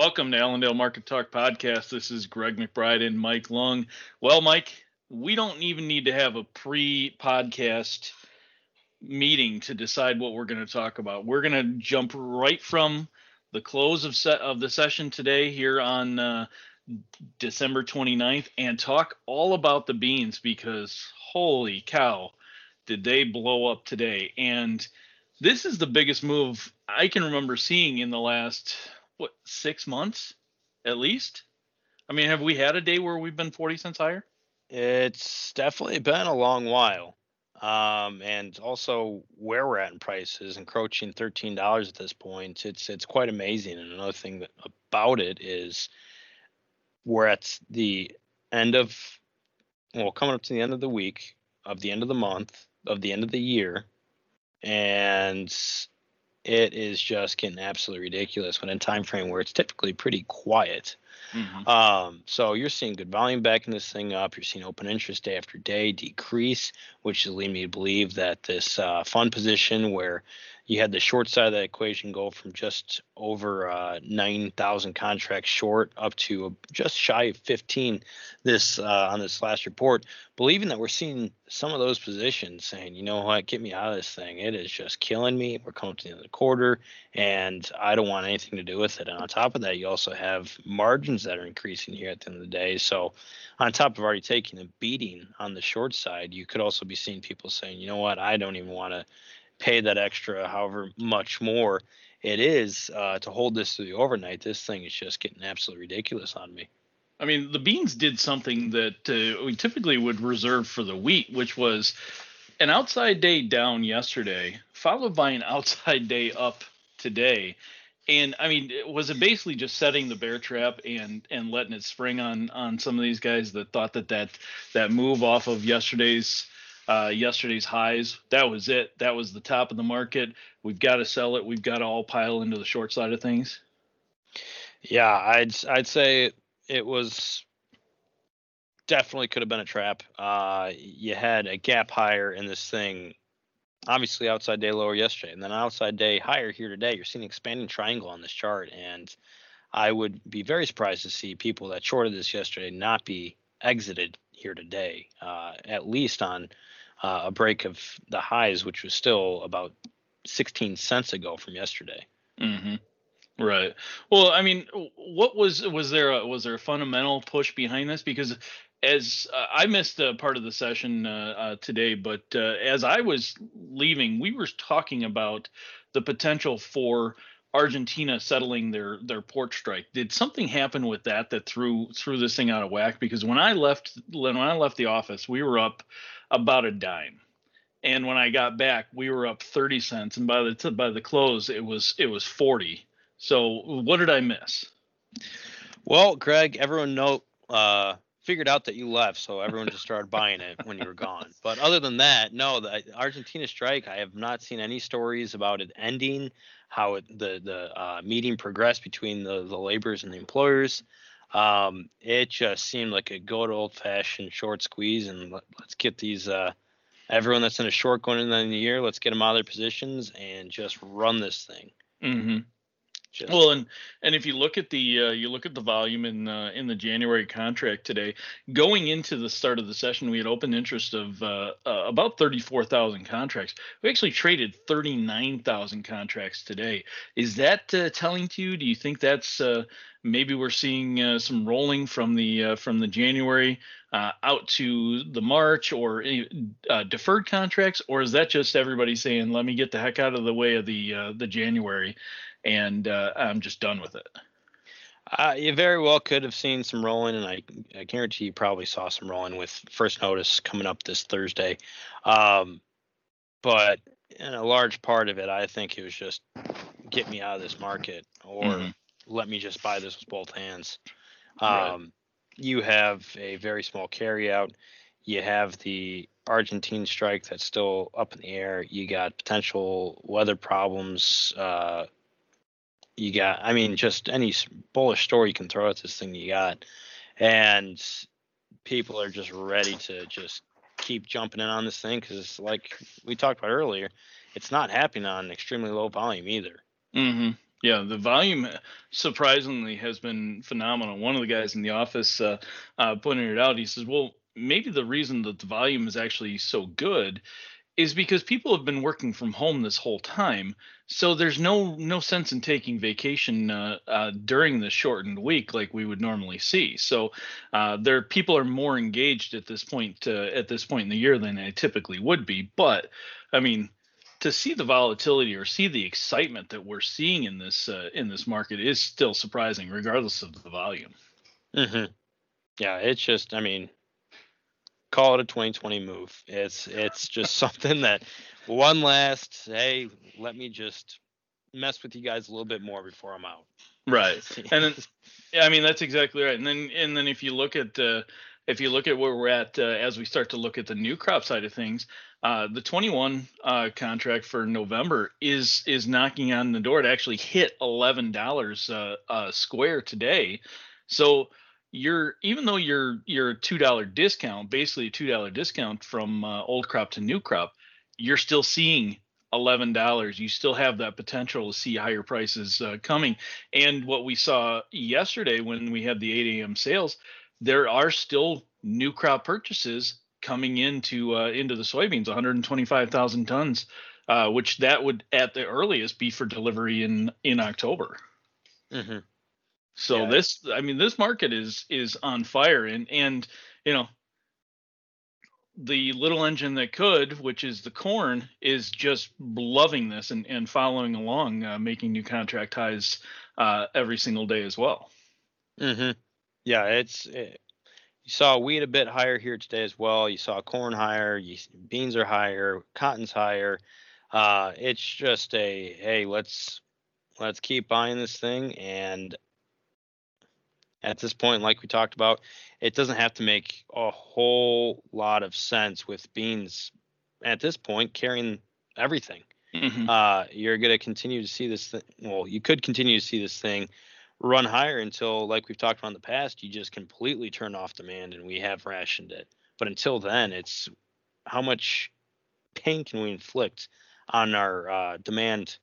welcome to Allendale Market Talk podcast. This is Greg McBride and Mike Lung. Well, Mike, we don't even need to have a pre-podcast meeting to decide what we're going to talk about. We're going to jump right from the close of set of the session today here on uh, December 29th and talk all about the beans because holy cow, did they blow up today? And this is the biggest move I can remember seeing in the last what six months at least. I mean, have we had a day where we've been 40 cents higher? It's definitely been a long while. Um, and also where we're at in prices, encroaching thirteen dollars at this point. It's it's quite amazing. And another thing that, about it is we're at the end of well, coming up to the end of the week, of the end of the month, of the end of the year, and it is just getting absolutely ridiculous when in time frame where it's typically pretty quiet Mm-hmm. Um, so you're seeing good volume backing this thing up. You're seeing open interest day after day decrease, which is leading me to believe that this uh, fund position where you had the short side of that equation go from just over uh, 9,000 contracts short up to just shy of 15 this uh, on this last report, believing that we're seeing some of those positions saying, you know what, get me out of this thing. It is just killing me. We're coming to the end of the quarter, and I don't want anything to do with it. And on top of that, you also have margins that are increasing here at the end of the day. So, on top of already taking a beating on the short side, you could also be seeing people saying, you know what, I don't even want to pay that extra, however much more it is uh, to hold this to the overnight. This thing is just getting absolutely ridiculous on me. I mean, the beans did something that uh, we typically would reserve for the wheat, which was an outside day down yesterday, followed by an outside day up today. And I mean, was it basically just setting the bear trap and and letting it spring on on some of these guys that thought that that that move off of yesterday's uh, yesterday's highs. That was it. That was the top of the market. We've got to sell it. We've got to all pile into the short side of things. Yeah, I'd I'd say it was definitely could have been a trap. Uh, you had a gap higher in this thing, obviously outside day lower yesterday, and then outside day higher here today. You're seeing expanding triangle on this chart, and I would be very surprised to see people that shorted this yesterday not be exited here today, uh, at least on uh, a break of the highs, which was still about 16 cents ago from yesterday. Mm-hmm. Right. Well, I mean, what was was there a, was there a fundamental push behind this? Because as uh, I missed a part of the session uh, uh, today, but uh, as I was leaving, we were talking about the potential for Argentina settling their their port strike. Did something happen with that that threw threw this thing out of whack? Because when I left when I left the office, we were up about a dime. And when I got back, we were up 30 cents and by the by the close it was it was 40. So what did I miss? Well, Greg, everyone know uh, figured out that you left, so everyone just started buying it when you were gone. But other than that, no, the Argentina strike, I have not seen any stories about it ending, how it, the the uh, meeting progressed between the the laborers and the employers. Um, it just seemed like a good old fashioned short squeeze, and let, us get these uh, everyone that's in a short going into the year, let's get them out of their positions and just run this thing. Mm-hmm. Just. Well, and and if you look at the uh, you look at the volume in uh, in the January contract today, going into the start of the session, we had open interest of uh, uh about thirty four thousand contracts. We actually traded thirty nine thousand contracts today. Is that uh, telling to you? Do you think that's uh, maybe we're seeing some rolling from the from the January out to the March or deferred contracts, or is that just everybody saying, "Let me get the heck out of the way of the the January"? and uh, I'm just done with it. Uh, you very well could have seen some rolling, and I, I guarantee you probably saw some rolling with first notice coming up this Thursday. Um, but in a large part of it, I think it was just get me out of this market or mm-hmm. Let me just buy this with both hands. Um, right. You have a very small carryout. You have the Argentine strike that's still up in the air. You got potential weather problems. Uh, you got i mean just any bullish story you can throw at this thing you got and people are just ready to just keep jumping in on this thing because like we talked about earlier it's not happening on extremely low volume either mm-hmm Yeah, the volume surprisingly has been phenomenal. One of the guys in the office uh, uh, pointed it out. He says, "Well, maybe the reason that the volume is actually so good is because people have been working from home this whole time. So there's no no sense in taking vacation uh, uh, during the shortened week like we would normally see. So uh, there people are more engaged at this point uh, at this point in the year than they typically would be. But I mean, to see the volatility or see the excitement that we're seeing in this uh, in this market is still surprising, regardless of the volume. Mm-hmm. Yeah, it's just I mean call it a 2020 move. It's it's just something that one last hey, let me just mess with you guys a little bit more before I'm out. Right. And then yeah, I mean that's exactly right. And then and then if you look at uh if you look at where we're at uh, as we start to look at the new crop side of things, uh, the 21 uh, contract for November is is knocking on the door. It actually hit eleven dollars uh, square today. So you're even though you're you're a two dollar discount, basically a two dollar discount from uh, old crop to new crop, you're still seeing eleven dollars. You still have that potential to see higher prices uh, coming. And what we saw yesterday when we had the 8 a.m. sales, there are still new crop purchases coming into uh, into the soybeans, 125,000 tons, uh, which that would at the earliest be for delivery in in October. Mm-hmm. So yeah. this, I mean, this market is is on fire, and and you know, the little engine that could, which is the corn, is just loving this and and following along, uh, making new contract highs uh, every single day as well. Mm-hmm. Yeah, it's it, you saw wheat a bit higher here today as well. You saw corn higher. You, beans are higher. Cotton's higher. Uh, it's just a hey, let's let's keep buying this thing and at this point, like we talked about, it doesn't have to make a whole lot of sense with beans at this point carrying everything. Mm-hmm. Uh, you're going to continue to see this. Th- well, you could continue to see this thing run higher until, like we've talked about in the past, you just completely turn off demand and we have rationed it. But until then, it's how much pain can we inflict on our uh, demand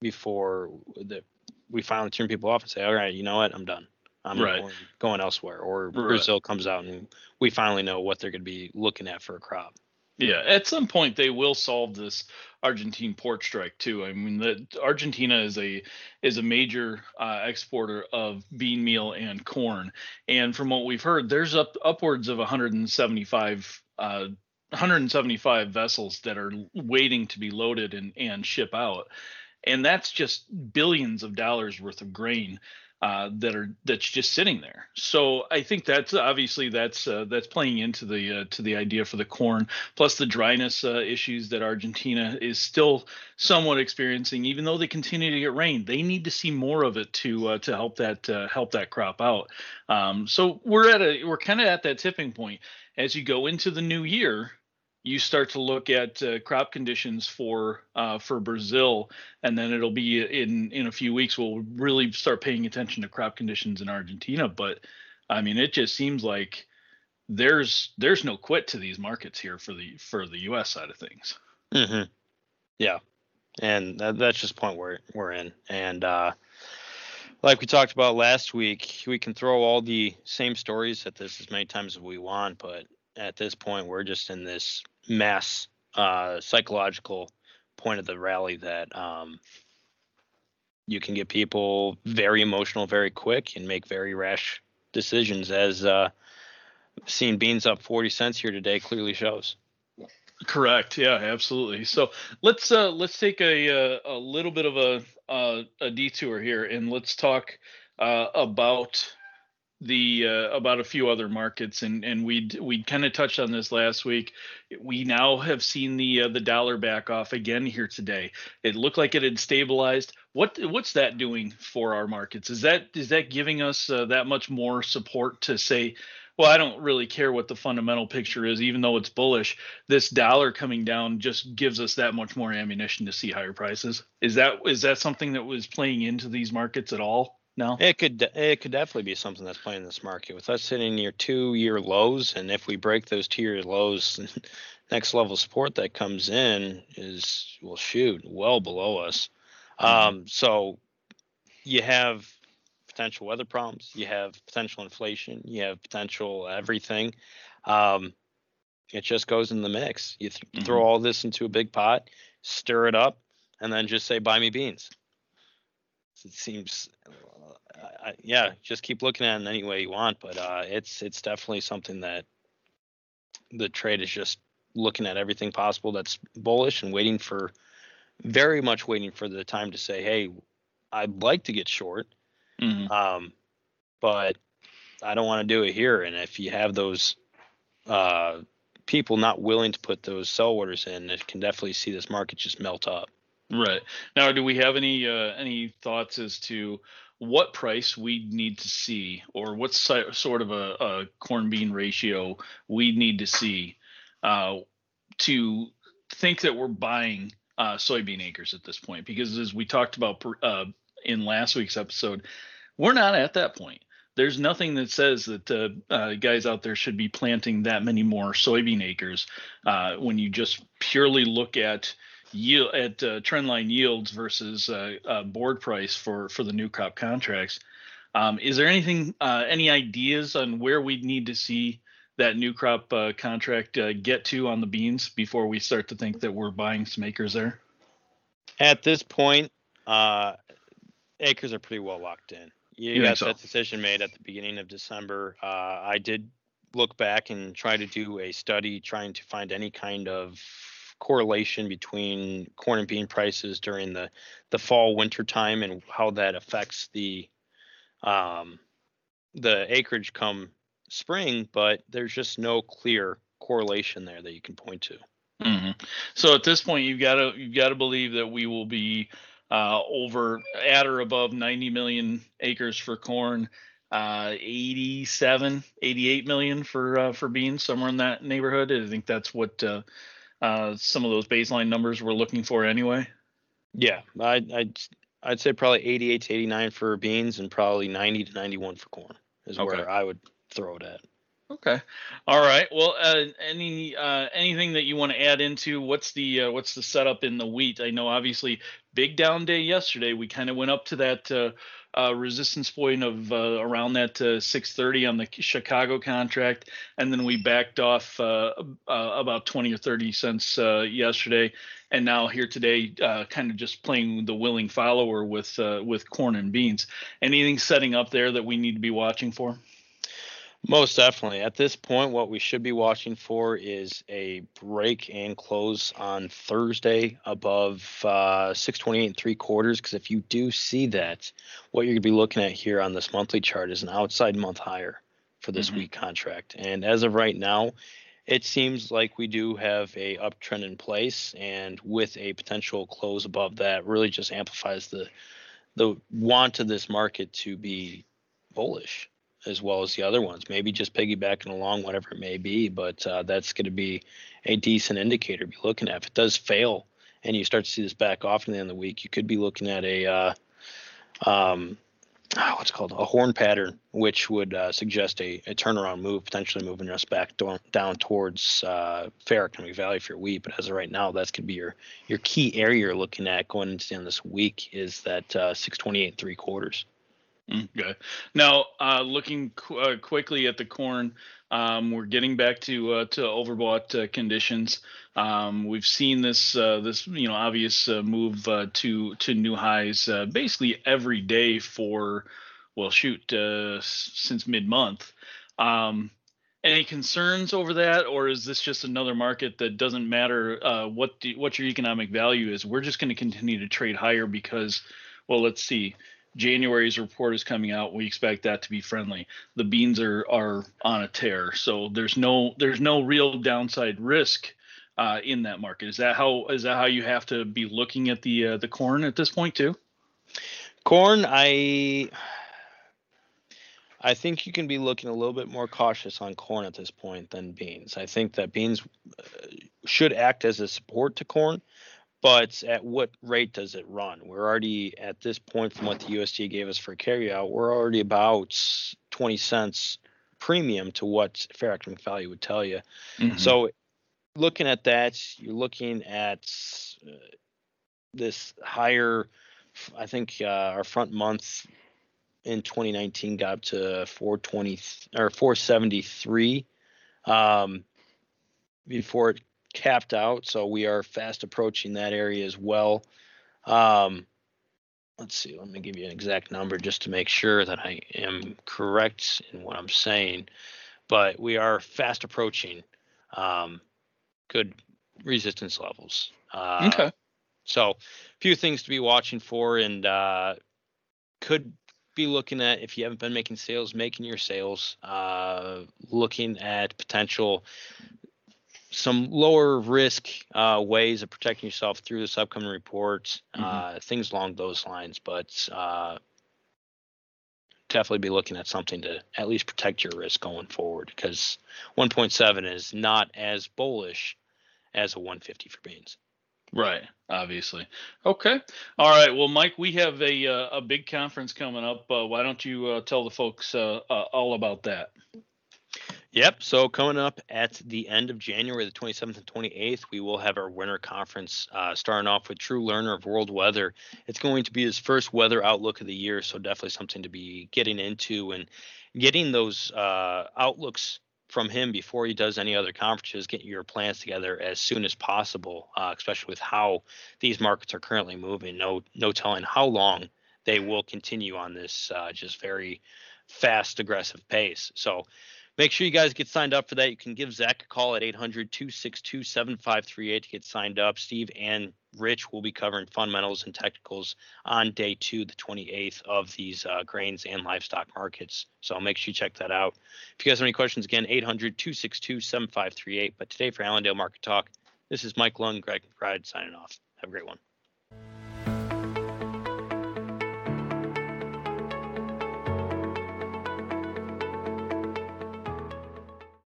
before the, we finally turn people off and say, all right, you know what, I'm done. I'm right. going, going elsewhere, or right. Brazil comes out and we finally know what they're going to be looking at for a crop. Yeah, at some point they will solve this Argentine port strike too. I mean, the Argentina is a is a major uh, exporter of bean meal and corn, and from what we've heard, there's up upwards of 175 uh, 175 vessels that are waiting to be loaded and and ship out, and that's just billions of dollars worth of grain uh, that are that's just sitting there. So I think that's obviously that's uh, that's playing into the uh, to the idea for the corn, plus the dryness uh, issues that Argentina is still somewhat experiencing. Even though they continue to get rain, they need to see more of it to uh, to help that uh, help that crop out. Um, so we're at a we're kind of at that tipping point as you go into the new year you start to look at uh, crop conditions for uh, for Brazil, and then it'll be in in a few weeks we'll really start paying attention to crop conditions in Argentina. But I mean, it just seems like there's there's no quit to these markets here for the for the U.S. side of things. Mm-hmm. Yeah, and that, that's just point we're we're in, and uh, like we talked about last week, we can throw all the same stories at this as many times as we want, but at this point we're just in this mass uh, psychological point of the rally that um, you can get people very emotional very quick and make very rash decisions as uh, seeing beans up 40 cents here today clearly shows. Correct. Yeah absolutely. So let's uh let's take a a, uh, a little bit of a, a, a detour here and let's talk uh, about the uh, about a few other markets and and we'd we kind of touched on this last week. We now have seen the uh, the dollar back off again here today. It looked like it had stabilized. What what's that doing for our markets? Is that is that giving us uh, that much more support to say well i don't really care what the fundamental picture is even though it's bullish this dollar coming down just gives us that much more ammunition to see higher prices is that is that something that was playing into these markets at all no, it could it could definitely be something that's playing this market with us sitting near two year lows, and if we break those two year lows, next level support that comes in is well shoot well below us. Mm-hmm. Um, so you have potential weather problems, you have potential inflation, you have potential everything. Um, it just goes in the mix. You th- mm-hmm. throw all this into a big pot, stir it up, and then just say, "Buy me beans." It seems, uh, yeah, just keep looking at it any way you want, but uh, it's it's definitely something that the trade is just looking at everything possible that's bullish and waiting for, very much waiting for the time to say, "Hey, I'd like to get short." Mm-hmm. Um, but I don't want to do it here. And if you have those uh, people not willing to put those sell orders in, it can definitely see this market just melt up. Right now, do we have any uh, any thoughts as to what price we need to see, or what si- sort of a, a, corn bean ratio we need to see uh, to think that we're buying uh, soybean acres at this point? Because as we talked about uh, in last week's episode, we're not at that point. There's nothing that says that uh, uh, guys out there should be planting that many more soybean acres uh, when you just purely look at yield at uh, trendline yields versus uh, uh, board price for for the new crop contracts. Um, is there anything, any ideas on where we'd need to see that new crop contract get to on the beans before we start to think that we're buying some acres there? At this point, acres are pretty well locked in. You, you got so? that decision made at the beginning of December. Uh, I did look back and try to do a study trying to find any kind of correlation between corn and bean prices during the the fall winter time and how that affects the um the acreage come spring but there's just no clear correlation there that you can point to mm-hmm. so at this point you've got to you've got to believe that we will be uh, over at or above 90 million acres for corn, uh, 87, 88 million for uh, for beans, somewhere in that neighborhood. I think that's what uh, some of those baseline numbers we're looking for anyway. Yeah, I'd, I'd I'd say probably 88 to 89 for beans and probably 90 to 91 for corn is okay. where I would throw it at. Okay. All right. Well, uh, any uh, anything that you want to add into what's the uh, what's the setup in the wheat? I know obviously big down day yesterday. We kind of went up to that uh, uh, resistance point of uh, around that 630 on the Chicago contract, and then we backed off about 20 or 30 cents yesterday, and now here today, kind of just playing the willing follower with with corn and beans. Anything setting up there that we need to be watching for? Most definitely. At this point, what we should be watching for is a break and close on Thursday above uh, 628 and three quarters. Because if you do see that, what you're going to be looking at here on this monthly chart is an outside month higher for this mm-hmm. week contract. And as of right now, it seems like we do have a uptrend in place, and with a potential close above that, really just amplifies the the want of this market to be bullish as well as the other ones. Maybe just piggybacking along, whatever it may be. But uh, that's going to be a decent indicator to be looking at. If it does fail and you start to see this back off in the end of the week, you could be looking at a uh, um, oh, what's called a horn pattern, which would uh, suggest a, a, turnaround move, potentially moving us back down, down towards uh, fair economic value for your wheat. But as of right now, that's going to be your your key area you're looking at going into the end of this week is that uh, 628 and three quarters. Okay. Now, uh, looking qu- uh, quickly at the corn, um, we're getting back to uh, to overbought uh, conditions. Um, we've seen this uh, this you know obvious uh, move to to new highs basically every day for well shoot since mid month. Um, any concerns over that, or is this just another market that doesn't matter what do, what your economic value is? We're just going to continue to trade higher because, well, let's see January's report is coming out. We expect that to be friendly. The beans are are on a tear, so there's no there's no real downside risk uh, in that market. Is that how is that how you have to be looking at the uh, the corn at this point too? Corn, I I think you can be looking a little bit more cautious on corn at this point than beans. I think that beans uh, should act as a support to corn but at what rate does it run? We're already at this point from what the USDA gave us for carryout, we're already about 20 cents premium to what fair economic value would tell you. Mm-hmm. So looking at that, you're looking at uh, this higher I think uh, our front month in 2019 got up to 420 or 473 um, before it capped out. So we are fast approaching that area as well. Um, let's see, let me give you an exact number just to make sure that I am correct in what I'm saying. But we are fast approaching um, good resistance levels. Uh, Okay. so, a few things to be watching for, and uh, could be looking at if you haven't been making sales, making your sales, uh, looking at potential some lower risk uh, ways of protecting yourself through this upcoming report, Mhm. uh, things along those lines. But uh, definitely be looking at something to at least protect your risk going forward because 1.7 is not as bullish as a 150 for beans. Right, obviously. Okay. All right. Well, Mike, we have a uh, a big conference coming up. Uh, why don't you uh, tell the folks uh, uh, all about that? Yep. So coming up at the end of January, the 27th and 28th, we will have our winter conference. Uh, starting off with Drew Lerner of World Weather. It's going to be his first weather outlook of the year, so definitely something to be getting into and getting those uh, outlooks from him before he does any other conferences. Get your plans together as soon as possible, uh, especially with how these markets are currently moving. No, no telling how long they will continue on this uh, just very fast, aggressive pace. So make sure you guys get signed up for that. You can give Zach a call at 800 262 7538 to get signed up. Steve and Rich will be covering fundamentals and technicals on day two, the 28th of these uh, grains and livestock markets. So make sure you check that out. If you guys have any questions, again, 800 262 7538. But today for Allendale Market Talk, this is Mike Lund, Greg McBride signing off. Have a great one.